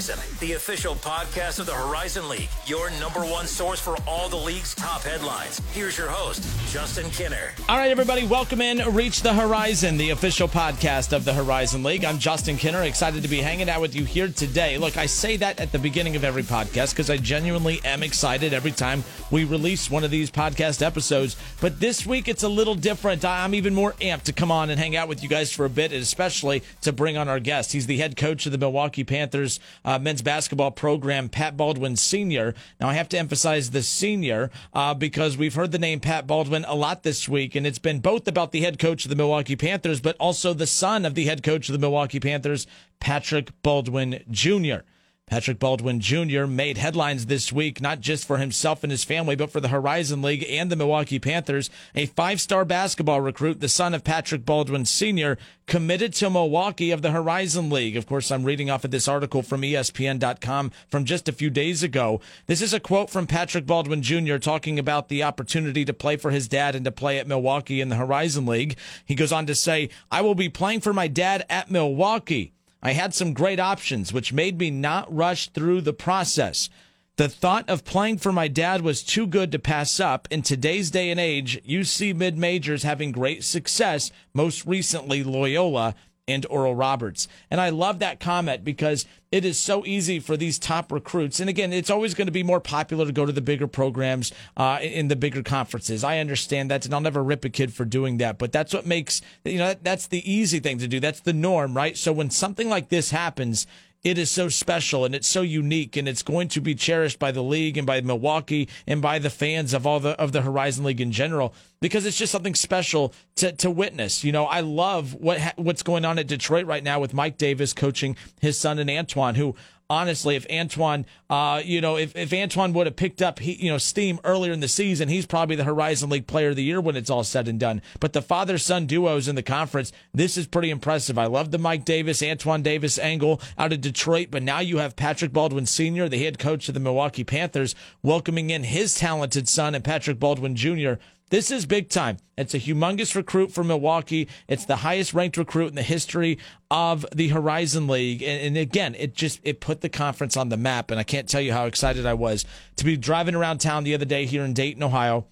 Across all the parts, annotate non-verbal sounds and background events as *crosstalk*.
Reach the official podcast of the Horizon League, your number one source for all the league's top headlines. Here's your host, Justin Kinner. All right, everybody, welcome in Reach the Horizon, the official podcast of the Horizon League. I'm Justin Kinner, excited to be hanging out with you here today. Look, I say that at the beginning of every podcast because I genuinely am excited every time we release one of these podcast episodes. But this week it's a little different. I'm even more amped to come on and hang out with you guys for a bit, and especially to bring on our guest. He's the head coach of the Milwaukee Panthers uh, men's basketball program, Pat Baldwin Sr. Now, I have to emphasize the senior uh, because we've heard the name Pat Baldwin a lot this week, and it's been both about the head coach of the Milwaukee Panthers, but also the son of the head coach of the Milwaukee Panthers, Patrick Baldwin Jr. Patrick Baldwin Jr. made headlines this week, not just for himself and his family, but for the Horizon League and the Milwaukee Panthers. A five star basketball recruit, the son of Patrick Baldwin Sr., committed to Milwaukee of the Horizon League. Of course, I'm reading off of this article from ESPN.com from just a few days ago. This is a quote from Patrick Baldwin Jr. talking about the opportunity to play for his dad and to play at Milwaukee in the Horizon League. He goes on to say, I will be playing for my dad at Milwaukee. I had some great options, which made me not rush through the process. The thought of playing for my dad was too good to pass up. In today's day and age, you see mid majors having great success, most recently Loyola and Oral Roberts. And I love that comment because it is so easy for these top recruits. And again, it's always going to be more popular to go to the bigger programs uh, in the bigger conferences. I understand that, and I'll never rip a kid for doing that. But that's what makes you know that's the easy thing to do. That's the norm, right? So when something like this happens it is so special and it's so unique and it's going to be cherished by the league and by Milwaukee and by the fans of all the of the Horizon League in general because it's just something special to to witness. You know, I love what what's going on at Detroit right now with Mike Davis coaching his son and Antoine who honestly, if Antoine, uh, you know, if, if Antoine would have picked up, he, you know, steam earlier in the season, he's probably the Horizon League Player of the Year when it's all said and done. But the father son duos in the conference, this is pretty impressive. I love the Mike Davis, Antoine Davis angle out of Detroit, but now you have Patrick Baldwin Sr., the head coach of the Milwaukee Panthers, welcoming in his talented son and Patrick Baldwin Jr. This is big time. It's a humongous recruit for Milwaukee. It's the highest ranked recruit in the history of the Horizon League. And, and, again, it just it put the conference on the map. And I can't tell you how excited I was to be driving around town the other day here in Dayton, Ohio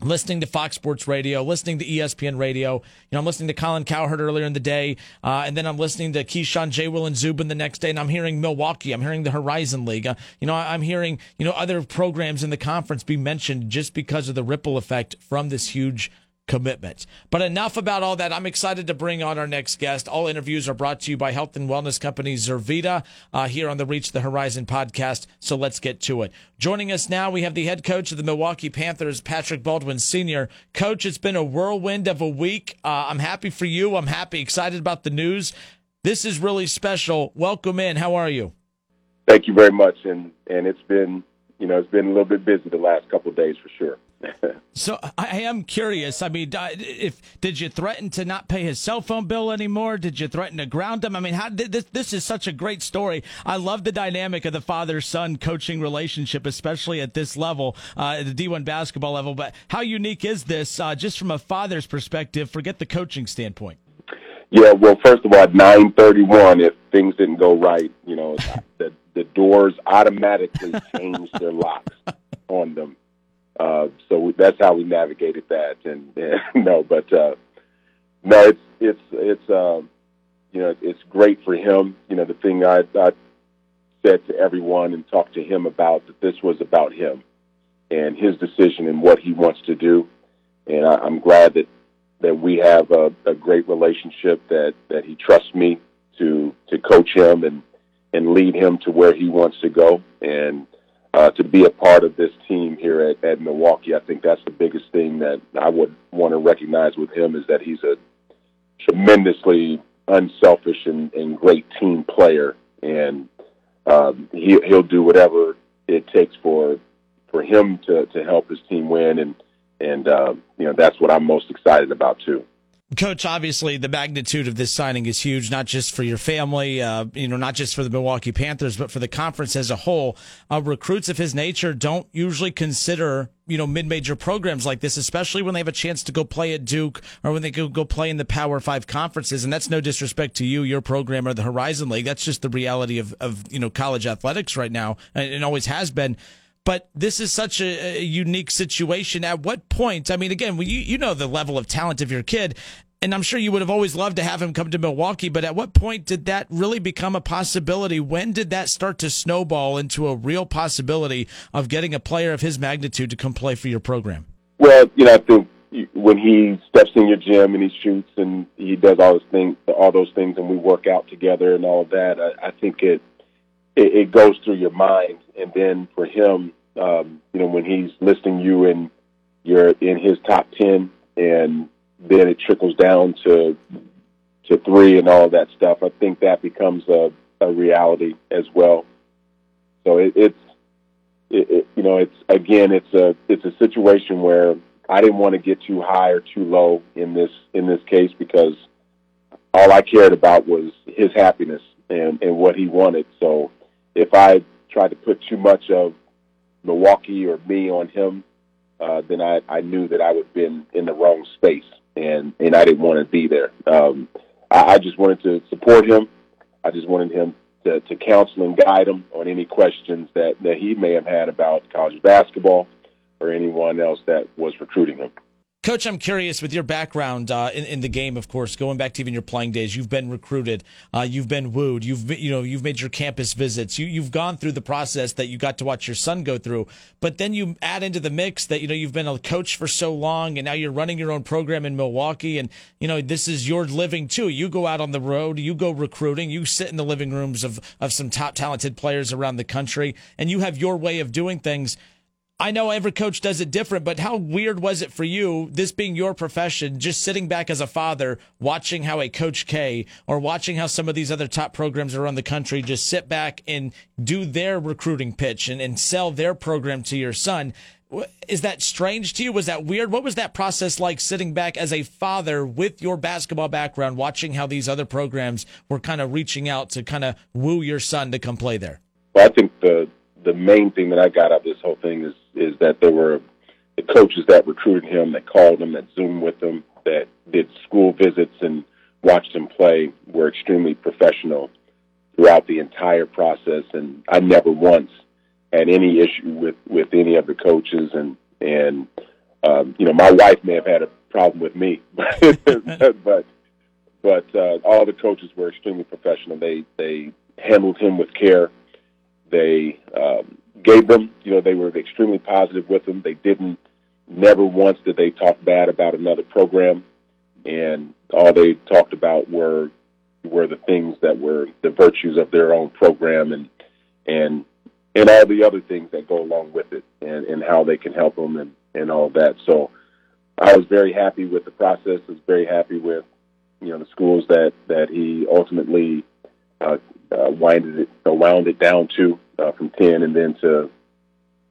listening to Fox Sports Radio, listening to ESPN Radio. You know, I'm listening to Colin Cowherd earlier in the day, uh, and then I'm listening to Keyshawn J. Will and Zubin the next day, and I'm hearing Milwaukee. I'm hearing the Horizon League. Uh, you know, I'm hearing you know other programs in the conference be mentioned just because of the ripple effect from this huge commitment. But enough about all that. I'm excited to bring on our next guest. All interviews are brought to you by health and wellness company Zurvita uh, here on the Reach the Horizon podcast. So let's get to it. Joining us now, we have the head coach of the Milwaukee Panthers, Patrick Baldwin Sr. Coach, it's been a whirlwind of a week. Uh, I'm happy for you. I'm happy, excited about the news. This is really special. Welcome in. How are you? Thank you very much. And, and it's been, you know, it's been a little bit busy the last couple days for sure. So I am curious. I mean, if did you threaten to not pay his cell phone bill anymore? Did you threaten to ground him? I mean, how this this is such a great story. I love the dynamic of the father son coaching relationship, especially at this level, uh, at the D1 basketball level. But how unique is this, uh, just from a father's perspective? Forget the coaching standpoint. Yeah, well, first of all, at nine thirty-one, if things didn't go right, you know, *laughs* the the doors automatically changed their locks on them uh, so that's how we navigated that. And, *laughs* and no, but uh, no, it's it's it's um, you know it's great for him. You know, the thing I, I said to everyone and talked to him about that this was about him and his decision and what he wants to do. And I, I'm glad that that we have a, a great relationship. That that he trusts me to to coach him and and lead him to where he wants to go. And uh, to be a part of this team here at, at Milwaukee. I think that's the biggest thing that I would want to recognize with him is that he's a tremendously unselfish and, and great team player and um, he he'll do whatever it takes for for him to to help his team win, and and uh, you know that's what I'm most excited about too. Coach, obviously the magnitude of this signing is huge, not just for your family, uh, you know, not just for the Milwaukee Panthers, but for the conference as a whole. Uh, recruits of his nature don't usually consider, you know, mid-major programs like this, especially when they have a chance to go play at Duke or when they go, go play in the Power Five conferences. And that's no disrespect to you, your program, or the Horizon League. That's just the reality of, of you know, college athletics right now, and always has been but this is such a, a, unique situation. At what point? I mean, again, you you know the level of talent of your kid, and I'm sure you would have always loved to have him come to Milwaukee. But at what point did that really become a possibility? When did that start to snowball into a real possibility of getting a player of his magnitude to come play for your program? Well, you know, I think when he steps in your gym and he shoots and he does all those things, all those things, and we work out together and all of that, I, I think it, it it goes through your mind. And then for him, um, you know, when he's listing you and you're in his top 10 and then it trickles down to, to three and all that stuff. I think that becomes a, a reality as well. So it, it's, it, it, you know, it's again, it's a, it's a situation where I didn't want to get too high or too low in this, in this case because all I cared about was his happiness and, and what he wanted. So if I tried to put too much of Milwaukee or me on him, uh, then I, I knew that I would have been in the wrong space, and and I didn't want to be there. Um, I, I just wanted to support him. I just wanted him to, to counsel and guide him on any questions that that he may have had about college basketball or anyone else that was recruiting him. Coach, I'm curious with your background uh, in, in, the game, of course, going back to even your playing days. You've been recruited, uh, you've been wooed, you've you know you've made your campus visits, you you've gone through the process that you got to watch your son go through. But then you add into the mix that you know you've been a coach for so long, and now you're running your own program in Milwaukee, and you know this is your living too. You go out on the road, you go recruiting, you sit in the living rooms of of some top talented players around the country, and you have your way of doing things I know every coach does it different, but how weird was it for you, this being your profession, just sitting back as a father, watching how a Coach K or watching how some of these other top programs around the country just sit back and do their recruiting pitch and, and sell their program to your son? Is that strange to you? Was that weird? What was that process like sitting back as a father with your basketball background, watching how these other programs were kind of reaching out to kind of woo your son to come play there? Well, I think the the main thing that I got out of this whole thing is is that there were the coaches that recruited him, that called him, that zoomed with him, that did school visits and watched him play were extremely professional throughout the entire process. And I never once had any issue with with any of the coaches. And and um, you know, my wife may have had a problem with me, *laughs* but but uh, all the coaches were extremely professional. They they handled him with care they um, gave them, you know, they were extremely positive with them. They didn't, never once did they talk bad about another program, and all they talked about were were the things that were the virtues of their own program and and and all the other things that go along with it and, and how they can help them and, and all that. So I was very happy with the process. I was very happy with, you know, the schools that, that he ultimately uh, uh, winded it, uh, wound it down to uh, from ten, and then to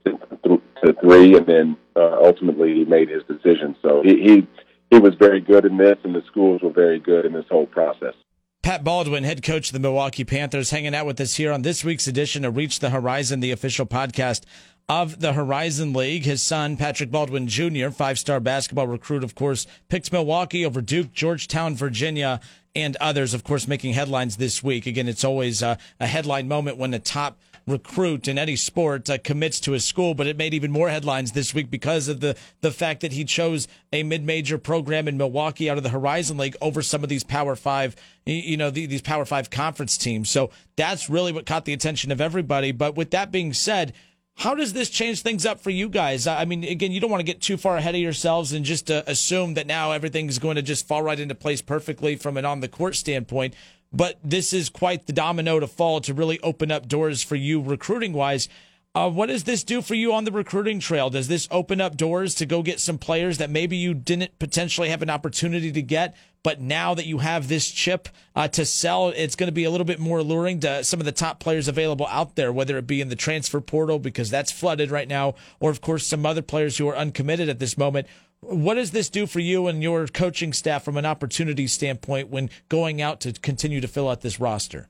to, to three, and then uh, ultimately he made his decision. So he, he he was very good in this, and the schools were very good in this whole process. Pat Baldwin, head coach of the Milwaukee Panthers, hanging out with us here on this week's edition of Reach the Horizon, the official podcast of the Horizon League. His son, Patrick Baldwin Jr., five star basketball recruit, of course, picked Milwaukee over Duke, Georgetown, Virginia, and others, of course, making headlines this week. Again, it's always a, a headline moment when a top recruit in any sport uh, commits to a school, but it made even more headlines this week because of the, the fact that he chose a mid-major program in Milwaukee out of the Horizon League over some of these Power Five, you know, the, these Power Five conference teams. So that's really what caught the attention of everybody. But with that being said, how does this change things up for you guys? I mean, again, you don't want to get too far ahead of yourselves and just uh, assume that now everything is going to just fall right into place perfectly from an on the court standpoint. But this is quite the domino to fall to really open up doors for you recruiting wise. Uh, what does this do for you on the recruiting trail? Does this open up doors to go get some players that maybe you didn't potentially have an opportunity to get, but now that you have this chip uh, to sell, it's going to be a little bit more alluring to some of the top players available out there, whether it be in the transfer portal because that's flooded right now, or of course some other players who are uncommitted at this moment. What does this do for you and your coaching staff from an opportunity standpoint when going out to continue to fill out this roster?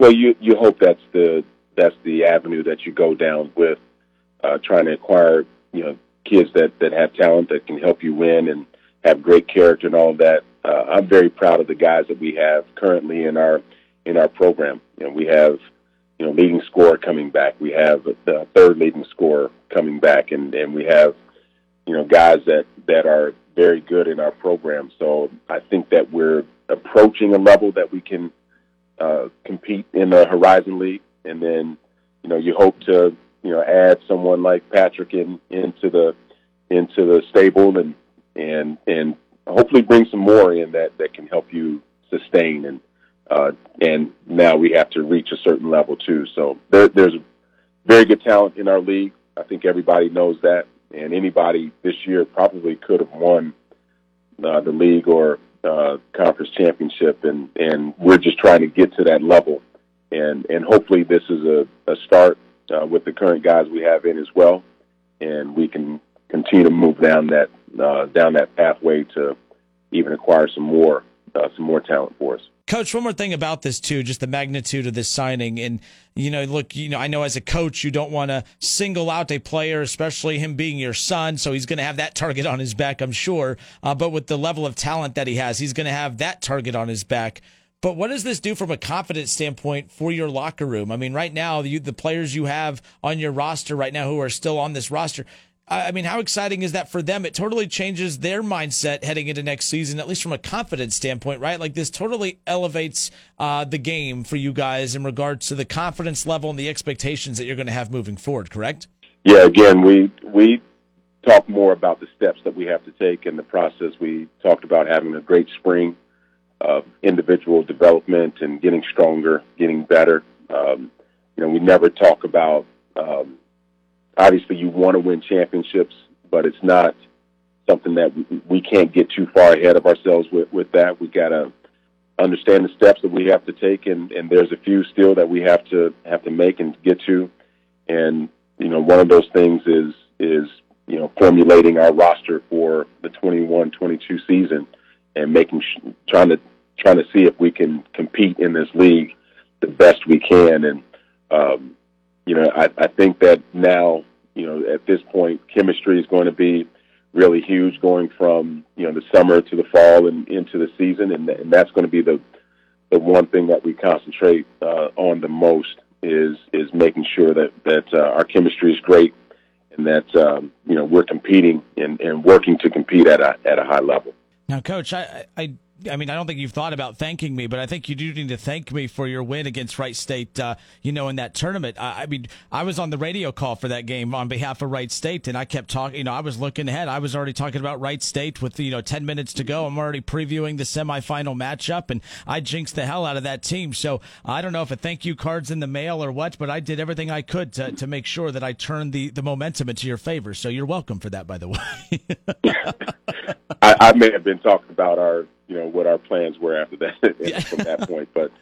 Well, you you hope that's the that's the avenue that you go down with uh, trying to acquire you know kids that that have talent that can help you win and have great character and all that. Uh, I'm very proud of the guys that we have currently in our in our program. You know, we have you know leading scorer coming back. We have the third leading scorer coming back, and and we have you know guys that that are very good in our program. So I think that we're approaching a level that we can uh, compete in the Horizon League and then you know you hope to you know add someone like Patrick in into the into the stable and and and hopefully bring some more in that that can help you sustain and uh, and now we have to reach a certain level too. So there, there's very good talent in our league. I think everybody knows that, and anybody this year probably could have won uh, the league or uh, conference championship, and and we're just trying to get to that level and and hopefully this is a, a start uh, with the current guys we have in as well, and we can continue to move down that uh, down that pathway to even acquire some more uh, some more talent for us. Coach, one more thing about this too, just the magnitude of this signing, and you know, look, you know, I know as a coach, you don't want to single out a player, especially him being your son, so he's going to have that target on his back, I'm sure. Uh, but with the level of talent that he has, he's going to have that target on his back. But what does this do from a confidence standpoint for your locker room? I mean, right now, the, the players you have on your roster right now who are still on this roster, I mean, how exciting is that for them? It totally changes their mindset heading into next season, at least from a confidence standpoint, right? Like this totally elevates uh, the game for you guys in regards to the confidence level and the expectations that you're going to have moving forward. Correct? Yeah. Again, we we talk more about the steps that we have to take in the process. We talked about having a great spring uh, individual development and getting stronger, getting better. Um, you know, we never talk about. Um, obviously, you want to win championships, but it's not something that we, we can't get too far ahead of ourselves with. With that, we got to understand the steps that we have to take, and, and there's a few still that we have to have to make and get to. And you know, one of those things is is you know formulating our roster for the 21-22 season and making trying to trying to see if we can compete in this league the best we can. And um, you know, I, I think that now, you know, at this point, chemistry is going to be really huge going from you know the summer to the fall and into the season, and, and that's going to be the the one thing that we concentrate uh, on the most is is making sure that that uh, our chemistry is great and that um, you know we're competing and, and working to compete at a at a high level. Now, Coach, I, I I mean, I don't think you've thought about thanking me, but I think you do need to thank me for your win against Wright State. Uh, you know, in that tournament. I, I, mean, I was on the radio call for that game on behalf of Wright State, and I kept talking. You know, I was looking ahead. I was already talking about Wright State with you know ten minutes to go. I'm already previewing the semifinal matchup, and I jinxed the hell out of that team. So I don't know if a thank you card's in the mail or what, but I did everything I could to to make sure that I turned the the momentum into your favor. So you're welcome for that, by the way. *laughs* *laughs* I, I may have been talking about our you know what our plans were after that *laughs* from that point. But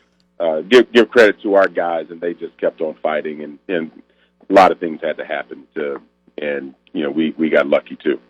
uh, give give credit to our guys, and they just kept on fighting, and and a lot of things had to happen to, and you know we we got lucky too.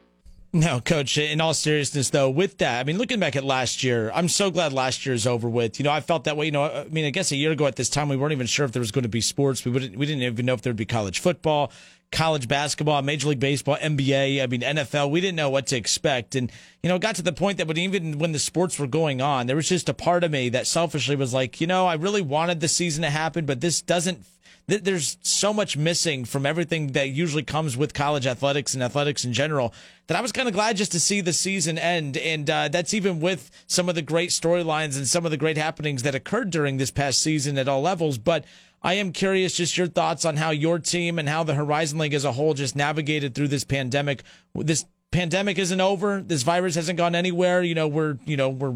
No, coach, in all seriousness though, with that, I mean, looking back at last year, I'm so glad last year is over with. You know, I felt that way, you know, I mean, I guess a year ago at this time, we weren't even sure if there was going to be sports. We wouldn't, we didn't even know if there'd be college football, college basketball, Major League Baseball, NBA, I mean, NFL. We didn't know what to expect. And, you know, it got to the point that when, even when the sports were going on, there was just a part of me that selfishly was like, you know, I really wanted the season to happen, but this doesn't there's so much missing from everything that usually comes with college athletics and athletics in general that I was kind of glad just to see the season end. And uh, that's even with some of the great storylines and some of the great happenings that occurred during this past season at all levels. But I am curious just your thoughts on how your team and how the Horizon League as a whole just navigated through this pandemic, this pandemic isn't over. This virus hasn't gone anywhere. You know, we're you know we're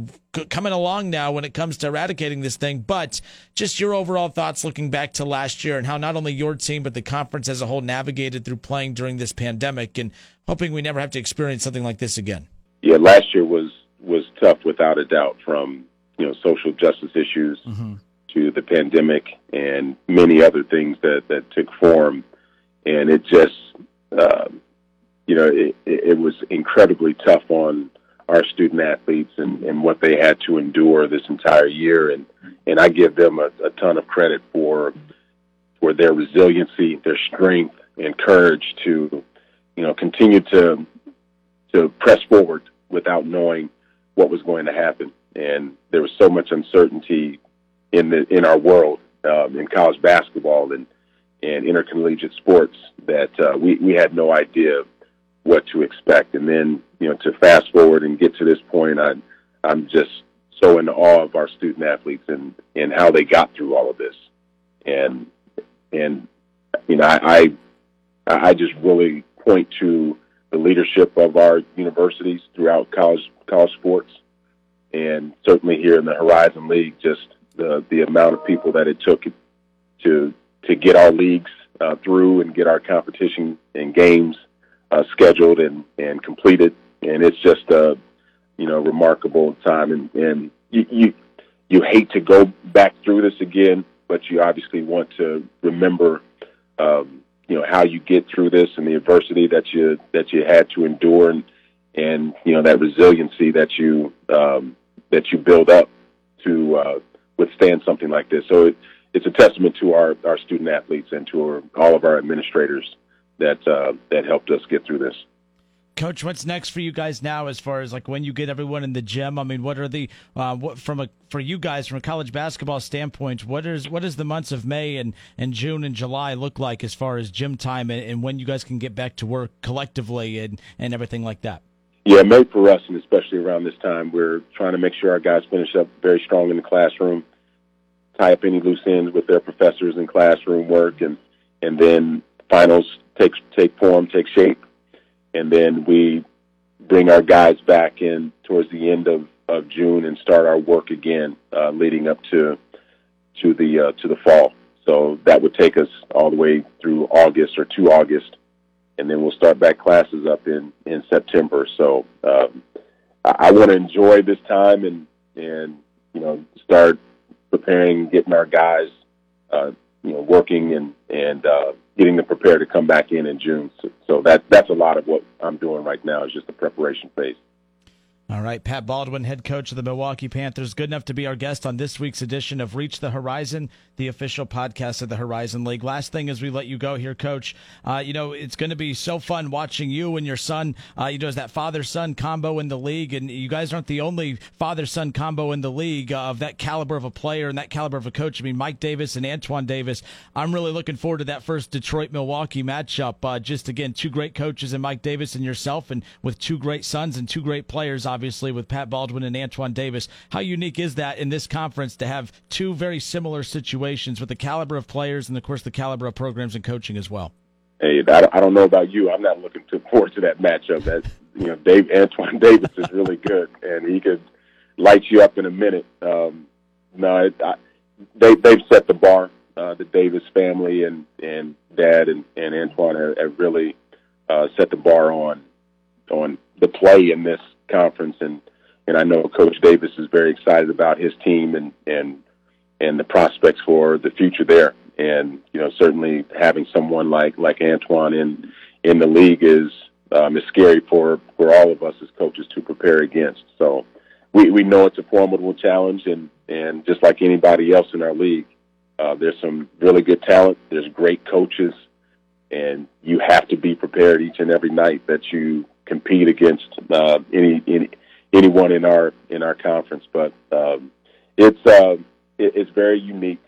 coming along now when it comes to eradicating this thing. But just your overall thoughts looking back to last year and how not only your team but the conference as a whole navigated through playing during this pandemic, and hoping we never have to experience something like this again. Yeah, last year was was tough without a doubt. From you know social justice issues mm-hmm. To the pandemic and many other things that that took form, and it just. Uh, you know, it, it was incredibly tough on our student athletes and, and what they had to endure this entire year. And, and I give them a, a ton of credit for, for their resiliency, their strength and courage to, you know, continue to, to press forward without knowing what was going to happen. And there was so much uncertainty in the, in our world, um, in college basketball and, and intercollegiate sports that uh, we, we had no idea what to expect. And then, you know, to fast forward and get to this point, I, I'm just so in awe of our student athletes and, and how they got through all of this. And, and, you know, I, I, I just really point to the leadership of our universities throughout college, college sports. And certainly here in the Horizon League, just the, the amount of people that it took to, to get our leagues uh, through and get our competition and games uh, scheduled and, and completed. And it's just a, you know, remarkable time. And, and you, you, you hate to go back through this again, but you obviously want to remember, um, you know, how you get through this and the adversity that you, that you had to endure and, and, you know, that resiliency that you, um, that you build up to, uh, withstand something like this. So it, it's a testament to our, our student athletes and to our, all of our administrators that uh, that helped us get through this. Coach, what's next for you guys now? As far as like when you get everyone in the gym, I mean, what are the uh, what from a for you guys from a college basketball standpoint? What is what is the months of May and, and June and July look like as far as gym time and, and when you guys can get back to work collectively and and everything like that? Yeah, May for us, and especially around this time, we're trying to make sure our guys finish up very strong in the classroom, tie up any loose ends with their professors and classroom work, and and then finals take take form, take shape, and then we bring our guys back in towards the end of, of June and start our work again, uh, leading up to to the uh, to the fall. So that would take us all the way through August or to August, and then we'll start back classes up in in September. So um, I, I want to enjoy this time and and you know start preparing, getting our guys uh, you know working and and uh, getting them prepared to come back in in June. So, so that that's a lot of what I'm doing right now is just the preparation phase. All right, Pat Baldwin, head coach of the Milwaukee Panthers, good enough to be our guest on this week's edition of Reach the Horizon, the official podcast of the Horizon League. Last thing as we let you go here, Coach, uh, you know it's going to be so fun watching you and your son. Uh, you know, as that father-son combo in the league, and you guys aren't the only father-son combo in the league uh, of that caliber of a player and that caliber of a coach. I mean, Mike Davis and Antoine Davis. I'm really looking forward to that first Detroit-Milwaukee matchup. Uh, just again, two great coaches and Mike Davis and yourself, and with two great sons and two great players obviously, with Pat Baldwin and Antoine Davis. How unique is that in this conference to have two very similar situations with the caliber of players and, of course, the caliber of programs and coaching as well? Hey, I don't know about you. I'm not looking *laughs* forward to that matchup. That you know, Dave Antoine *laughs* Davis is really good, and he could light you up in a minute. Um, no, it, I, they they've set the bar. Uh, the Davis family and and Dad and and Antoine have, have really uh, set the bar on on the play in this conference, and and I know Coach Davis is very excited about his team and and and the prospects for the future there. And you know, certainly having someone like like Antoine in in the league is um, is scary for for all of us as coaches to prepare against. So we we know it's a formidable challenge, and and just like anybody else in our league, uh, there's some really good talent. There's great coaches, and you have to be prepared each and every night that you compete against uh, any, any anyone in our in our conference. But um, it's uh, it, it's very unique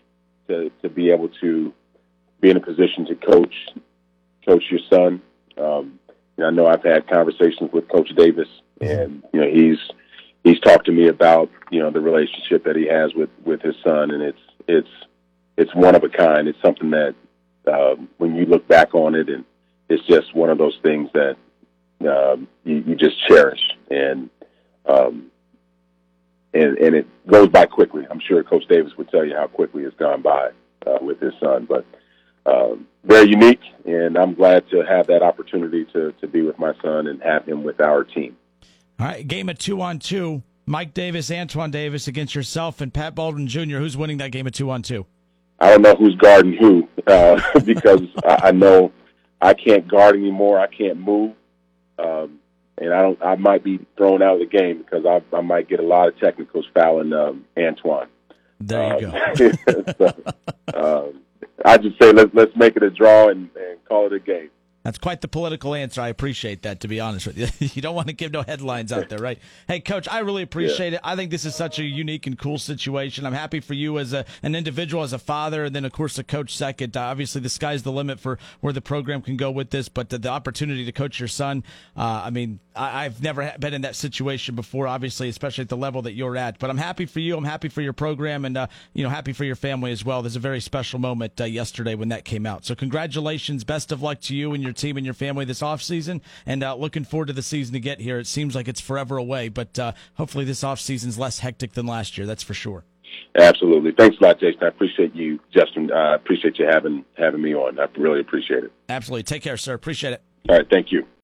to to be able to be in a position to coach coach your son. Um, you know, I know I've had conversations with Coach Davis, and you know he's he's talked to me about you know the relationship that he has with with his son, and it's it's it's one of a kind. It's something that um, when you look back on it, and it's just one of those things that um, you, you just cherish, and um, and and it goes by quickly. I'm sure Coach Davis would tell you how quickly it's gone by uh, with his son, but um, very unique, and I'm glad to have that opportunity to to be with my son and have him with our team. All right, game of two on two. Mike Davis, Antoine Davis against yourself and Pat Baldwin Jr. Who's winning that game of two on two? I don't know who's guarding who uh, *laughs* because I, I know I can't guard anymore. I can't move, um, and I don't. I might be thrown out of the game because I, I might get a lot of technicals fouling um, Antoine. There you Um, go. *laughs* so, um, I just say let's let's make it a draw and, and call it a game. That's quite the political answer. I appreciate that, to be honest with you. *laughs* You don't want to give no headlines out there, right? Hey, Coach, I really appreciate it. I think this is such a unique and cool situation. I'm happy for you as a, an individual, as a father, and then, of course, a coach second. Uh, obviously, the sky's the limit for where the program can go with this, but the, the opportunity to coach your son, uh, I mean, I, I've never been in that situation before, obviously, especially at the level that you're at. But I'm happy for you. I'm happy for your program and, uh, you know, happy for your family as well. There's a very special moment uh, yesterday when that came out. So, congratulations. Best of luck to you and your team and your family this offseason. And uh, looking forward to the season to get here. It seems like it's forever away, but uh, hopefully this offseason's less hectic than last year. That's for sure. Absolutely. Thanks a lot, Jason. I appreciate you, Justin. I appreciate you having having me on. I really appreciate it. Absolutely. Take care, sir. Appreciate it. All right. Thank you.